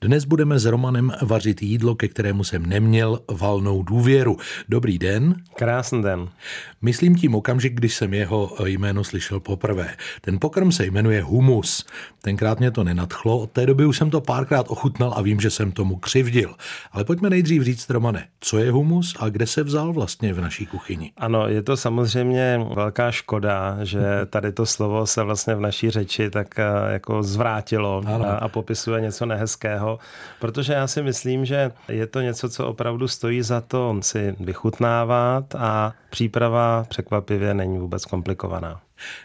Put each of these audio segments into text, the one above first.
Dnes budeme s Romanem vařit jídlo, ke kterému jsem neměl valnou důvěru. Dobrý den. Krásný den. Myslím tím okamžik, když jsem jeho jméno slyšel poprvé. Ten pokrm se jmenuje humus. Tenkrát mě to nenadchlo, od té doby už jsem to párkrát ochutnal a vím, že jsem tomu křivdil. Ale pojďme nejdřív říct, Romane, co je humus a kde se vzal vlastně v naší kuchyni? Ano, je to samozřejmě velká škoda, že tady to slovo se vlastně v naší řeči tak eh, jako zvrátilo a, a popisuje něco nehezkého, protože já si myslím, že je to něco, co opravdu stojí za to si vychutnávat a příprava překvapivě není vůbec komplikovaná.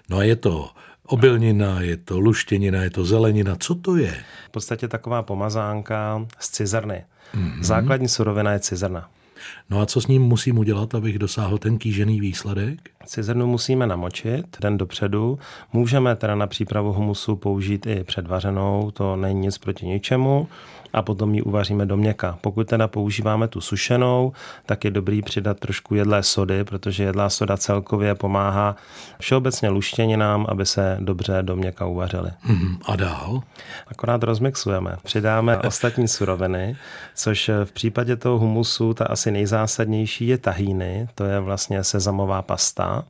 No a je to obilnina, je to luštěnina, je to zelenina. Co to je? V podstatě taková pomazánka z cizrny. Mm-hmm. Základní surovina je cizrna. No a co s ním musím udělat, abych dosáhl ten kýžený výsledek? Cizrnu musíme namočit den dopředu. Můžeme teda na přípravu humusu použít i předvařenou, to není nic proti ničemu a potom ji uvaříme do měka. Pokud teda používáme tu sušenou, tak je dobrý přidat trošku jedlé sody, protože jedlá soda celkově pomáhá všeobecně luštěninám, aby se dobře do měka uvařily. Mm, a dál? Akorát rozmixujeme. Přidáme ostatní suroviny, což v případě toho humusu ta asi nejzásadnější je tahíny, to je vlastně sezamová pasta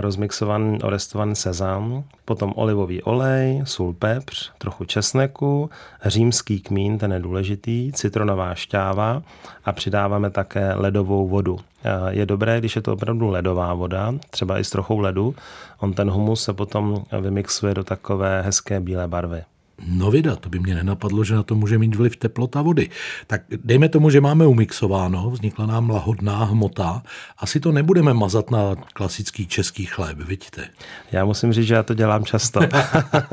rozmixovaný orestovaný sezam, potom olivový olej, sůl, pepř, trochu česneku, římský kmín, ten je důležitý, citronová šťáva a přidáváme také ledovou vodu. Je dobré, když je to opravdu ledová voda, třeba i s trochou ledu, on ten humus se potom vymixuje do takové hezké bílé barvy. No vida, to by mě nenapadlo, že na to může mít vliv teplota vody. Tak dejme tomu, že máme umixováno, vznikla nám lahodná hmota. Asi to nebudeme mazat na klasický český chléb, vidíte? Já musím říct, že já to dělám často.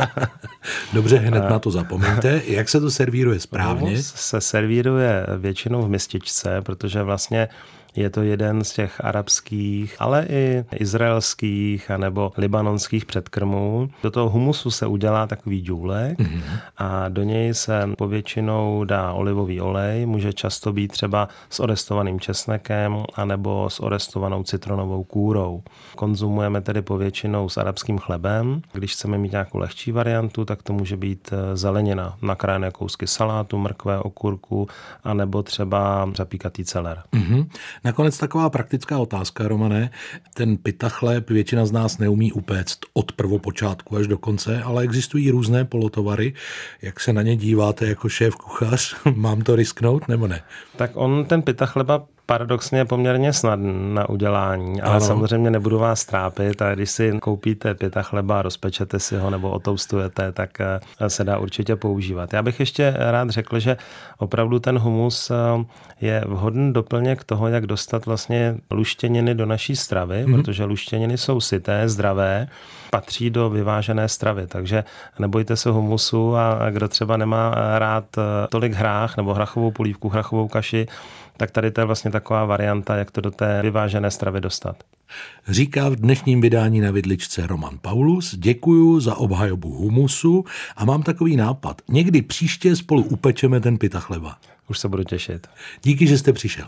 Dobře, hned na to zapomeňte. Jak se to servíruje správně? Se servíruje většinou v mističce, protože vlastně je to jeden z těch arabských, ale i izraelských anebo libanonských předkrmů. Do toho humusu se udělá takový důlek mm-hmm. a do něj se povětšinou dá olivový olej, může často být třeba s orestovaným česnekem anebo s orestovanou citronovou kůrou. Konzumujeme tedy povětšinou s arabským chlebem. Když chceme mít nějakou lehčí variantu, tak to může být eh, zelenina, nakrájené kousky salátu, mrkve, okurku, anebo třeba zapíkatý celer. Mm-hmm. Nakonec taková praktická otázka, Romane. Ten pita chléb většina z nás neumí upéct od prvopočátku až do konce, ale existují různé polotovary. Jak se na ně díváte jako šéf kuchař? Mám to risknout nebo ne? Tak on ten pita chleba paradoxně poměrně snadný na udělání, ale ano. samozřejmě nebudu vás trápit a když si koupíte pěta chleba, rozpečete si ho nebo otoustujete, tak eh, se dá určitě používat. Já bych ještě rád řekl, že opravdu ten humus eh, je vhodný doplněk toho, jak dostat vlastně luštěniny do naší stravy, mm-hmm. protože luštěniny jsou syté, zdravé, patří do vyvážené stravy, takže nebojte se humusu a kdo třeba nemá rád eh, tolik hrách nebo hrachovou polívku, hrachovou kaši, tak tady to je vlastně taková varianta, jak to do té vyvážené stravy dostat. Říká v dnešním vydání na vidličce Roman Paulus. Děkuju za obhajobu humusu a mám takový nápad. Někdy příště spolu upečeme ten pita chleba. Už se budu těšit. Díky, že jste přišel.